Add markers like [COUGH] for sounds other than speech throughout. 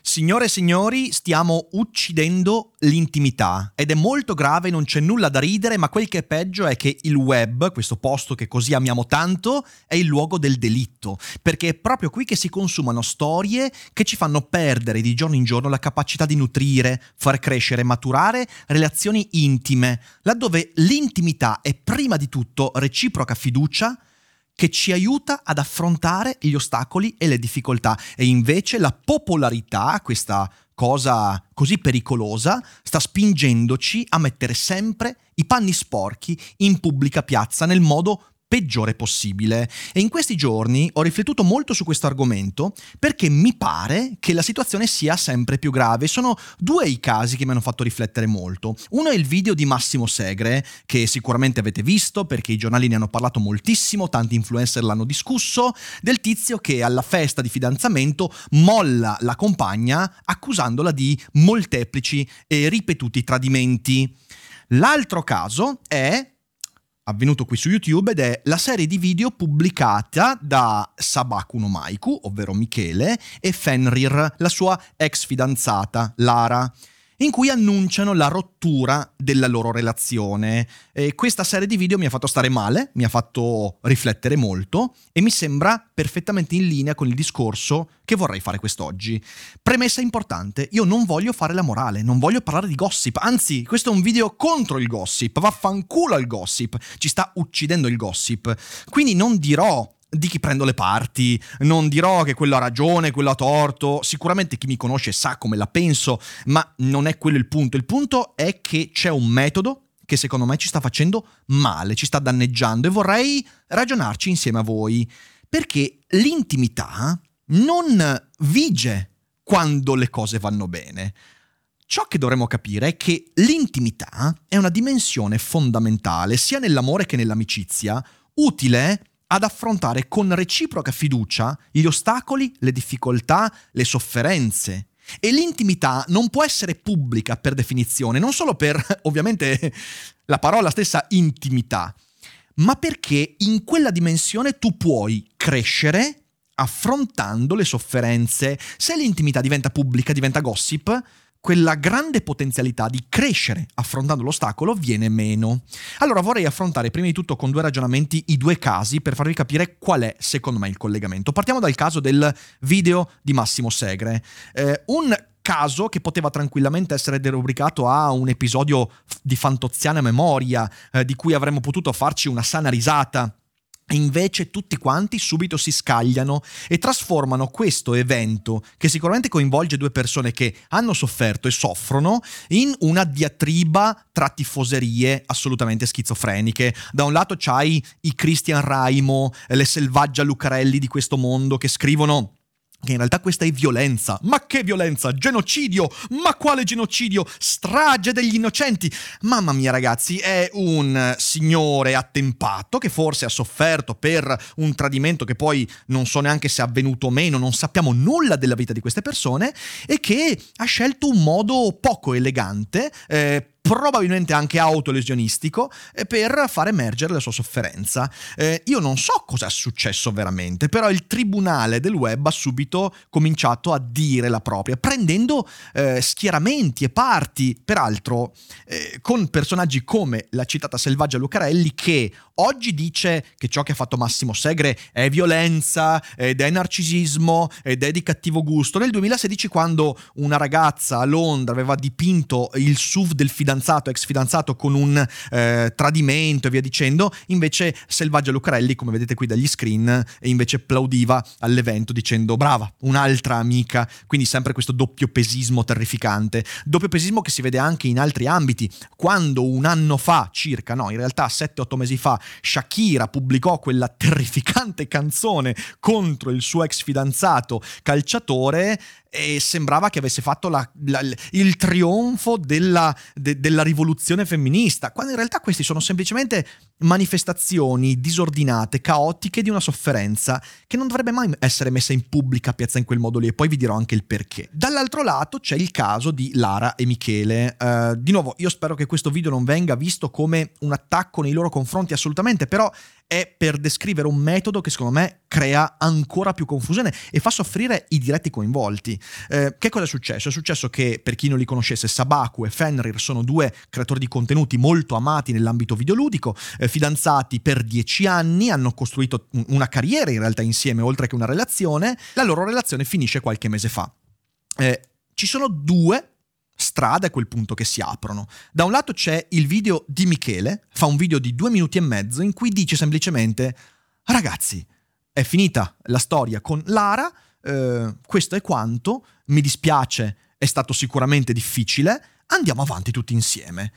Signore e signori, stiamo uccidendo l'intimità ed è molto grave, non c'è nulla da ridere, ma quel che è peggio è che il web, questo posto che così amiamo tanto, è il luogo del delitto, perché è proprio qui che si consumano storie che ci fanno perdere di giorno in giorno la capacità di nutrire, far crescere, maturare relazioni intime, laddove l'intimità è prima di tutto reciproca fiducia, che ci aiuta ad affrontare gli ostacoli e le difficoltà. E invece la popolarità, questa cosa così pericolosa, sta spingendoci a mettere sempre i panni sporchi in pubblica piazza nel modo peggiore possibile. E in questi giorni ho riflettuto molto su questo argomento perché mi pare che la situazione sia sempre più grave. Sono due i casi che mi hanno fatto riflettere molto. Uno è il video di Massimo Segre, che sicuramente avete visto perché i giornali ne hanno parlato moltissimo, tanti influencer l'hanno discusso, del tizio che alla festa di fidanzamento molla la compagna accusandola di molteplici e ripetuti tradimenti. L'altro caso è avvenuto qui su YouTube ed è la serie di video pubblicata da Sabaku no Maiku, ovvero Michele, e Fenrir, la sua ex fidanzata Lara in cui annunciano la rottura della loro relazione. E questa serie di video mi ha fatto stare male, mi ha fatto riflettere molto e mi sembra perfettamente in linea con il discorso che vorrei fare quest'oggi. Premessa importante, io non voglio fare la morale, non voglio parlare di gossip, anzi questo è un video contro il gossip, vaffanculo al gossip, ci sta uccidendo il gossip. Quindi non dirò di chi prendo le parti, non dirò che quello ha ragione, quello ha torto, sicuramente chi mi conosce sa come la penso, ma non è quello il punto, il punto è che c'è un metodo che secondo me ci sta facendo male, ci sta danneggiando e vorrei ragionarci insieme a voi, perché l'intimità non vige quando le cose vanno bene. Ciò che dovremmo capire è che l'intimità è una dimensione fondamentale sia nell'amore che nell'amicizia, utile ad affrontare con reciproca fiducia gli ostacoli, le difficoltà, le sofferenze. E l'intimità non può essere pubblica per definizione, non solo per, [LAUGHS] ovviamente, la parola stessa intimità, ma perché in quella dimensione tu puoi crescere affrontando le sofferenze. Se l'intimità diventa pubblica, diventa gossip, quella grande potenzialità di crescere affrontando l'ostacolo viene meno. Allora vorrei affrontare prima di tutto con due ragionamenti i due casi per farvi capire qual è secondo me il collegamento. Partiamo dal caso del video di Massimo Segre. Eh, un caso che poteva tranquillamente essere derubricato a un episodio di fantoziana memoria, eh, di cui avremmo potuto farci una sana risata invece tutti quanti subito si scagliano e trasformano questo evento, che sicuramente coinvolge due persone che hanno sofferto e soffrono, in una diatriba tra tifoserie assolutamente schizofreniche. Da un lato c'hai i Christian Raimo, le selvaggia Lucarelli di questo mondo che scrivono che in realtà questa è violenza. Ma che violenza? Genocidio! Ma quale genocidio? Strage degli innocenti! Mamma mia ragazzi, è un signore attempato che forse ha sofferto per un tradimento che poi non so neanche se è avvenuto o meno, non sappiamo nulla della vita di queste persone e che ha scelto un modo poco elegante eh, probabilmente anche autolesionistico, eh, per far emergere la sua sofferenza. Eh, io non so cosa è successo veramente, però il tribunale del web ha subito cominciato a dire la propria, prendendo eh, schieramenti e parti, peraltro eh, con personaggi come la citata Selvaggia Lucarelli che oggi dice che ciò che ha fatto Massimo Segre è violenza ed è narcisismo ed è di cattivo gusto. Nel 2016 quando una ragazza a Londra aveva dipinto il SUV del fidanzato fidanzato, ex fidanzato con un eh, tradimento e via dicendo, invece Selvaggia Lucarelli, come vedete qui dagli screen, invece plaudiva all'evento dicendo brava, un'altra amica, quindi sempre questo doppio pesismo terrificante, doppio pesismo che si vede anche in altri ambiti, quando un anno fa circa, no, in realtà 7-8 mesi fa, Shakira pubblicò quella terrificante canzone contro il suo ex fidanzato calciatore, e sembrava che avesse fatto la, la, il trionfo della, de, della, rivoluzione femminista, quando in realtà questi sono semplicemente manifestazioni disordinate, caotiche di una sofferenza che non dovrebbe mai essere messa in pubblica piazza in quel modo lì e poi vi dirò anche il perché. Dall'altro lato c'è il caso di Lara e Michele. Uh, di nuovo, io spero che questo video non venga visto come un attacco nei loro confronti assolutamente, però è per descrivere un metodo che secondo me crea ancora più confusione e fa soffrire i diretti coinvolti. Eh, che cosa è successo? È successo che, per chi non li conoscesse, Sabaku e Fenrir sono due creatori di contenuti molto amati nell'ambito videoludico, eh, fidanzati per dieci anni, hanno costruito una carriera in realtà insieme, oltre che una relazione. La loro relazione finisce qualche mese fa. Eh, ci sono due strade a quel punto che si aprono. Da un lato c'è il video di Michele, fa un video di due minuti e mezzo in cui dice semplicemente ragazzi, è finita la storia con Lara, eh, questo è quanto, mi dispiace, è stato sicuramente difficile, andiamo avanti tutti insieme.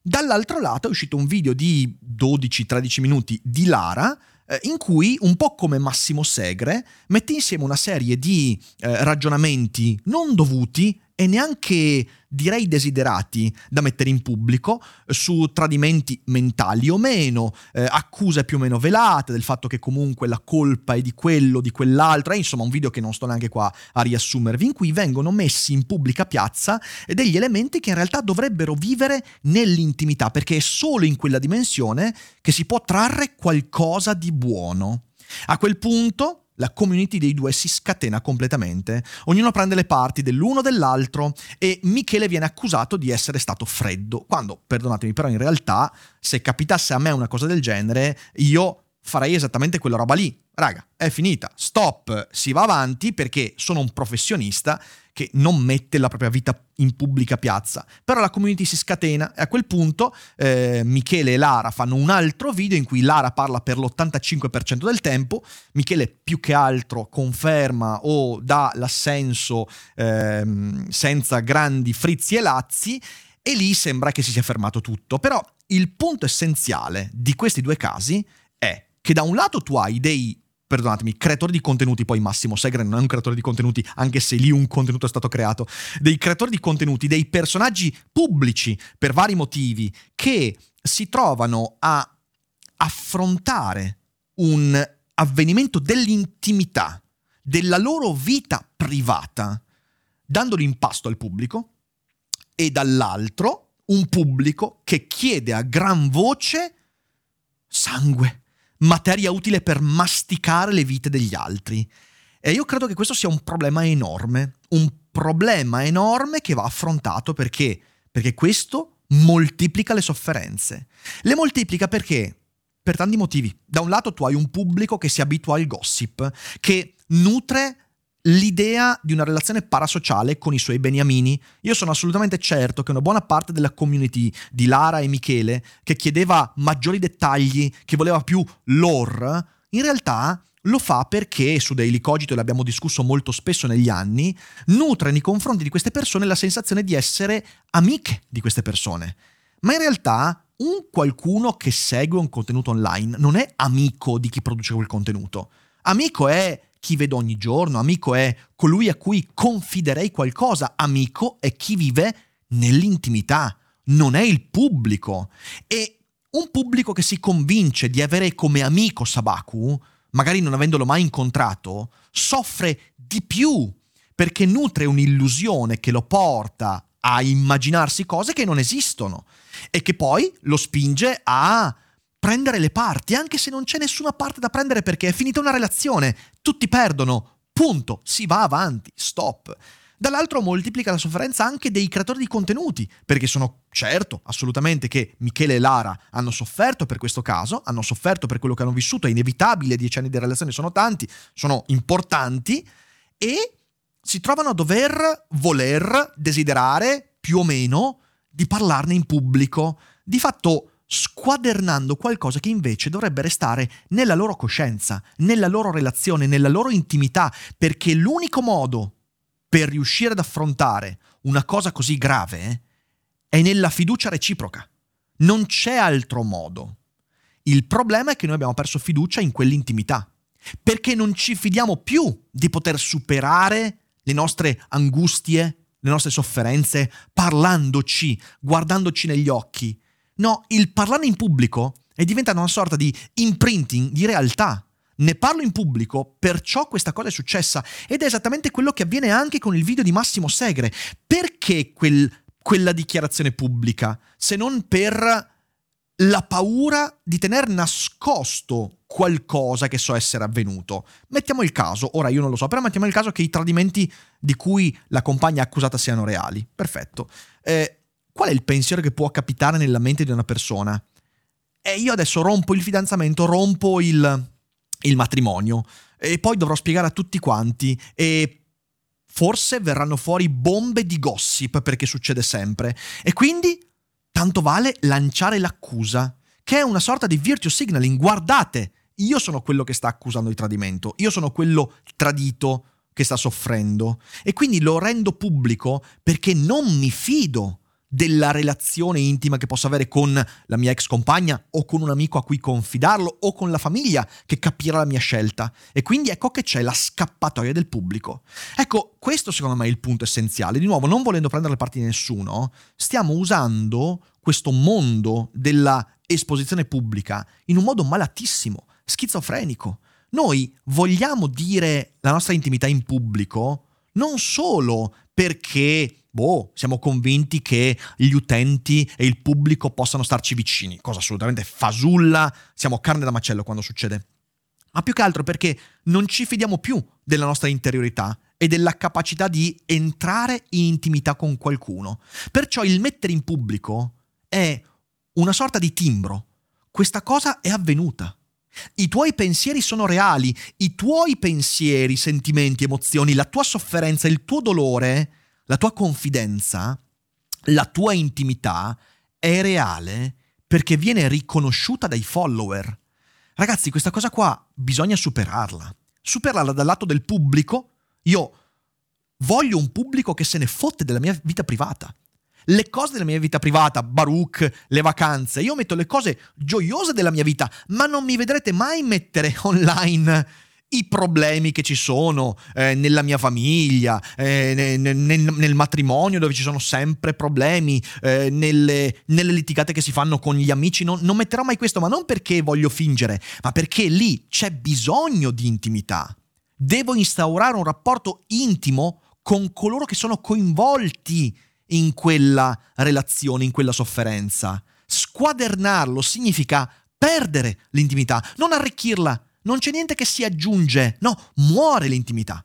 Dall'altro lato è uscito un video di 12-13 minuti di Lara eh, in cui, un po' come Massimo Segre, mette insieme una serie di eh, ragionamenti non dovuti e neanche direi desiderati da mettere in pubblico su tradimenti mentali o meno, eh, accuse più o meno velate del fatto che comunque la colpa è di quello, di quell'altro, è insomma un video che non sto neanche qua a riassumervi, in cui vengono messi in pubblica piazza degli elementi che in realtà dovrebbero vivere nell'intimità, perché è solo in quella dimensione che si può trarre qualcosa di buono. A quel punto la community dei due si scatena completamente, ognuno prende le parti dell'uno dell'altro e Michele viene accusato di essere stato freddo, quando, perdonatemi, però in realtà se capitasse a me una cosa del genere, io farei esattamente quella roba lì. Raga, è finita, stop, si va avanti perché sono un professionista che non mette la propria vita in pubblica piazza. Però la community si scatena e a quel punto eh, Michele e Lara fanno un altro video in cui Lara parla per l'85% del tempo, Michele più che altro conferma o dà l'assenso eh, senza grandi frizzi e lazzi e lì sembra che si sia fermato tutto. Però il punto essenziale di questi due casi è che da un lato tu hai dei perdonatemi, creatori di contenuti, poi Massimo Segre non è un creatore di contenuti, anche se lì un contenuto è stato creato, dei creatori di contenuti, dei personaggi pubblici per vari motivi che si trovano a affrontare un avvenimento dell'intimità, della loro vita privata, dandolo in pasto al pubblico, e dall'altro un pubblico che chiede a gran voce sangue materia utile per masticare le vite degli altri. E io credo che questo sia un problema enorme, un problema enorme che va affrontato perché? Perché questo moltiplica le sofferenze. Le moltiplica perché? Per tanti motivi. Da un lato tu hai un pubblico che si abitua al gossip, che nutre l'idea di una relazione parasociale con i suoi beniamini. Io sono assolutamente certo che una buona parte della community di Lara e Michele, che chiedeva maggiori dettagli, che voleva più lore, in realtà lo fa perché, su Daily Cogito l'abbiamo discusso molto spesso negli anni, nutre nei confronti di queste persone la sensazione di essere amiche di queste persone. Ma in realtà un qualcuno che segue un contenuto online non è amico di chi produce quel contenuto. Amico è chi vedo ogni giorno, amico è colui a cui confiderei qualcosa, amico è chi vive nell'intimità, non è il pubblico. E un pubblico che si convince di avere come amico Sabaku, magari non avendolo mai incontrato, soffre di più perché nutre un'illusione che lo porta a immaginarsi cose che non esistono e che poi lo spinge a prendere le parti, anche se non c'è nessuna parte da prendere perché è finita una relazione, tutti perdono, punto, si va avanti, stop. Dall'altro moltiplica la sofferenza anche dei creatori di contenuti, perché sono certo, assolutamente, che Michele e Lara hanno sofferto per questo caso, hanno sofferto per quello che hanno vissuto, è inevitabile, dieci anni di relazione sono tanti, sono importanti, e si trovano a dover voler, desiderare, più o meno, di parlarne in pubblico, di fatto squadernando qualcosa che invece dovrebbe restare nella loro coscienza, nella loro relazione, nella loro intimità, perché l'unico modo per riuscire ad affrontare una cosa così grave eh, è nella fiducia reciproca. Non c'è altro modo. Il problema è che noi abbiamo perso fiducia in quell'intimità, perché non ci fidiamo più di poter superare le nostre angustie, le nostre sofferenze, parlandoci, guardandoci negli occhi. No, il parlare in pubblico è diventato una sorta di imprinting di realtà. Ne parlo in pubblico, perciò questa cosa è successa ed è esattamente quello che avviene anche con il video di Massimo Segre. Perché quel, quella dichiarazione pubblica? Se non per la paura di tener nascosto qualcosa che so essere avvenuto. Mettiamo il caso, ora io non lo so, però mettiamo il caso che i tradimenti di cui la compagna accusata siano reali. Perfetto. Eh, qual è il pensiero che può capitare nella mente di una persona? E io adesso rompo il fidanzamento, rompo il, il matrimonio e poi dovrò spiegare a tutti quanti e forse verranno fuori bombe di gossip perché succede sempre. E quindi tanto vale lanciare l'accusa, che è una sorta di virtue signaling. Guardate, io sono quello che sta accusando di tradimento, io sono quello tradito che sta soffrendo e quindi lo rendo pubblico perché non mi fido della relazione intima che posso avere con la mia ex compagna o con un amico a cui confidarlo o con la famiglia che capirà la mia scelta. E quindi ecco che c'è la scappatoia del pubblico. Ecco, questo secondo me è il punto essenziale. Di nuovo, non volendo prendere le parti di nessuno, stiamo usando questo mondo della esposizione pubblica in un modo malatissimo, schizofrenico. Noi vogliamo dire la nostra intimità in pubblico non solo perché boh, siamo convinti che gli utenti e il pubblico possano starci vicini, cosa assolutamente fasulla, siamo carne da macello quando succede. Ma più che altro perché non ci fidiamo più della nostra interiorità e della capacità di entrare in intimità con qualcuno. Perciò il mettere in pubblico è una sorta di timbro. Questa cosa è avvenuta. I tuoi pensieri sono reali, i tuoi pensieri, sentimenti, emozioni, la tua sofferenza, il tuo dolore, la tua confidenza, la tua intimità è reale perché viene riconosciuta dai follower. Ragazzi, questa cosa qua bisogna superarla. Superarla dal lato del pubblico. Io voglio un pubblico che se ne fotte della mia vita privata le cose della mia vita privata, Baruch, le vacanze. Io metto le cose gioiose della mia vita, ma non mi vedrete mai mettere [LAUGHS] online i problemi che ci sono eh, nella mia famiglia, eh, nel, nel, nel, matrimonio dove ci sono sempre problemi, eh, nelle, nelle, litigate che si fanno con gli amici. Non, non metterò mai questo, ma non perché voglio fingere, ma perché lì c'è bisogno di intimità. Devo instaurare un rapporto intimo con coloro che sono coinvolti in quella relazione, in quella sofferenza. Squadernarlo significa perdere l'intimità, non arricchirla. Non c'è niente che si aggiunge, no, muore l'intimità.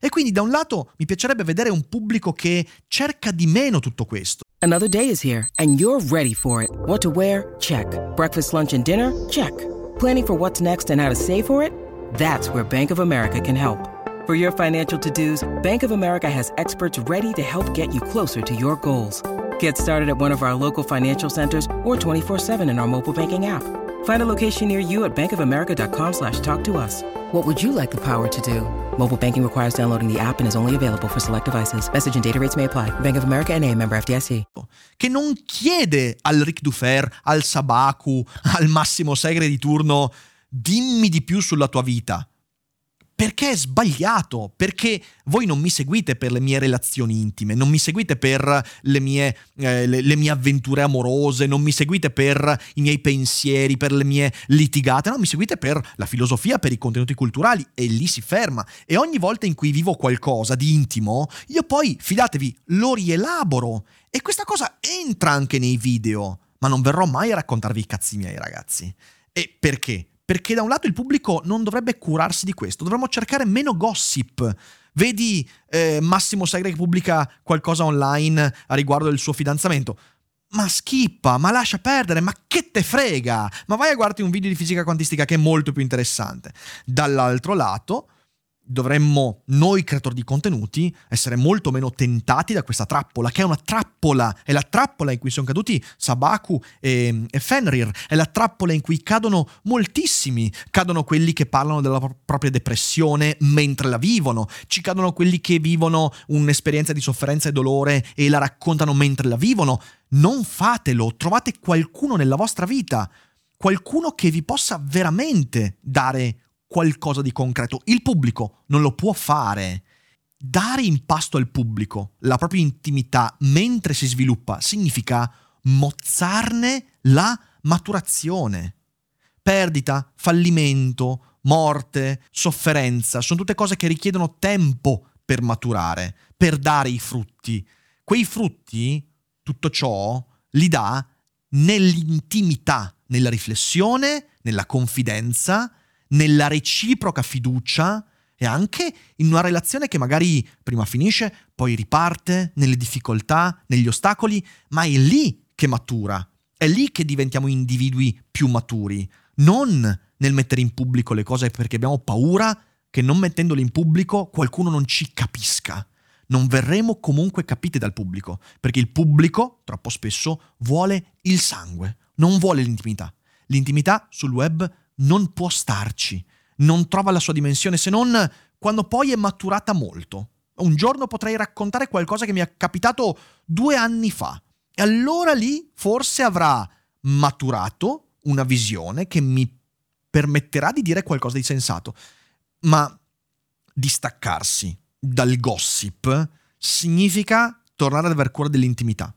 E quindi da un lato mi piacerebbe vedere un pubblico che cerca di meno tutto questo. Another day is here and you're ready for it. What to wear? Check. Breakfast, lunch and dinner? Check. Planning for what's next and how to save for it? That's where Bank of America can help. For your financial to-dos, Bank of America has experts ready to help get you closer to your goals. Get started at one of our local financial centers or 24-7 in our mobile banking app. Find a location near you at bankofamerica.com slash talk to us. What would you like the power to do? Mobile banking requires downloading the app and is only available for select devices. Message and data rates may apply. Bank of America and a member FDIC. Che non chiede al Ric Dufer, al Sabaku, [LAUGHS] al Massimo Segre di turno dimmi di più sulla tua vita perché è sbagliato, perché voi non mi seguite per le mie relazioni intime, non mi seguite per le mie, eh, le, le mie, avventure amorose, non mi seguite per i miei pensieri, per le mie litigate, no, mi seguite per la filosofia, per i contenuti culturali e lì si ferma. E ogni volta in cui vivo qualcosa di intimo, io poi, fidatevi, lo rielaboro. E questa cosa entra anche nei video, ma non verrò mai a raccontarvi i cazzi miei ragazzi. E perché? Perché da un lato il pubblico non dovrebbe curarsi di questo, dovremmo cercare meno gossip. Vedi eh, Massimo Segre che pubblica qualcosa online a riguardo del suo fidanzamento. Ma schippa, ma lascia perdere, ma che te frega? Ma vai a guardarti un video di fisica quantistica che è molto più interessante. Dall'altro lato, dovremmo noi creatori di contenuti essere molto meno tentati da questa trappola, che è una trappola, è la trappola in cui sono caduti Sabaku e, e Fenrir, è la trappola in cui cadono moltissimi, cadono quelli che parlano della propria depressione mentre la vivono, ci cadono quelli che vivono un'esperienza di sofferenza e dolore e la raccontano mentre la vivono. Non fatelo, trovate qualcuno nella vostra vita, qualcuno che vi possa veramente dare qualcosa di concreto. Il pubblico non lo può fare. Dare in pasto al pubblico la propria intimità mentre si sviluppa significa mozzarne la maturazione. Perdita, fallimento, morte, sofferenza, sono tutte cose che richiedono tempo per maturare, per dare i frutti. Quei frutti, tutto ciò, li dà nell'intimità, nella riflessione, nella confidenza, nella reciproca fiducia e anche in una relazione che magari prima finisce, poi riparte, nelle difficoltà, negli ostacoli, ma è lì che matura, è lì che diventiamo individui più maturi, non nel mettere in pubblico le cose perché abbiamo paura che non mettendole in pubblico qualcuno non ci capisca. Non verremo comunque capiti dal pubblico, perché il pubblico troppo spesso vuole il sangue, non vuole l'intimità. L'intimità sul web non può starci, non trova la sua dimensione se non quando poi è maturata molto. Un giorno potrei raccontare qualcosa che mi è capitato due anni fa e allora lì forse avrà maturato una visione che mi permetterà di dire qualcosa di sensato. Ma distaccarsi dal gossip significa tornare ad aver cura dell'intimità.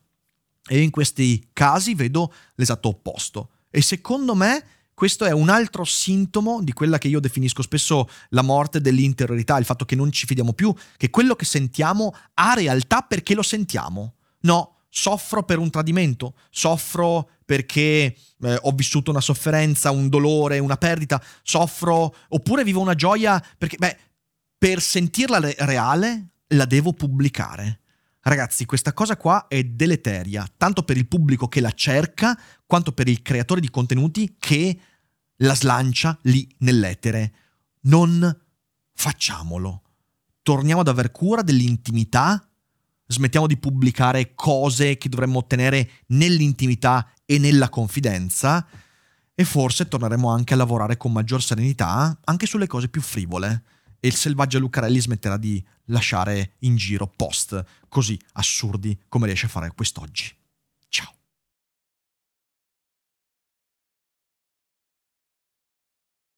E in questi casi vedo l'esatto opposto. E secondo me questo è un altro sintomo di quella che io definisco spesso la morte dell'interiorità, il fatto che non ci fidiamo più, che quello che sentiamo ha realtà perché lo sentiamo. No, soffro per un tradimento, soffro perché eh, ho vissuto una sofferenza, un dolore, una perdita, soffro oppure vivo una gioia perché, beh, per sentirla re- reale la devo pubblicare. Ragazzi, questa cosa qua è deleteria, tanto per il pubblico che la cerca, quanto per il creatore di contenuti che la slancia lì nell'etere. Non facciamolo. Torniamo ad aver cura dell'intimità, smettiamo di pubblicare cose che dovremmo ottenere nell'intimità e nella confidenza e forse torneremo anche a lavorare con maggior serenità anche sulle cose più frivole e il selvaggio Lucarelli smetterà di lasciare in giro post così assurdi come riesce a fare quest'oggi.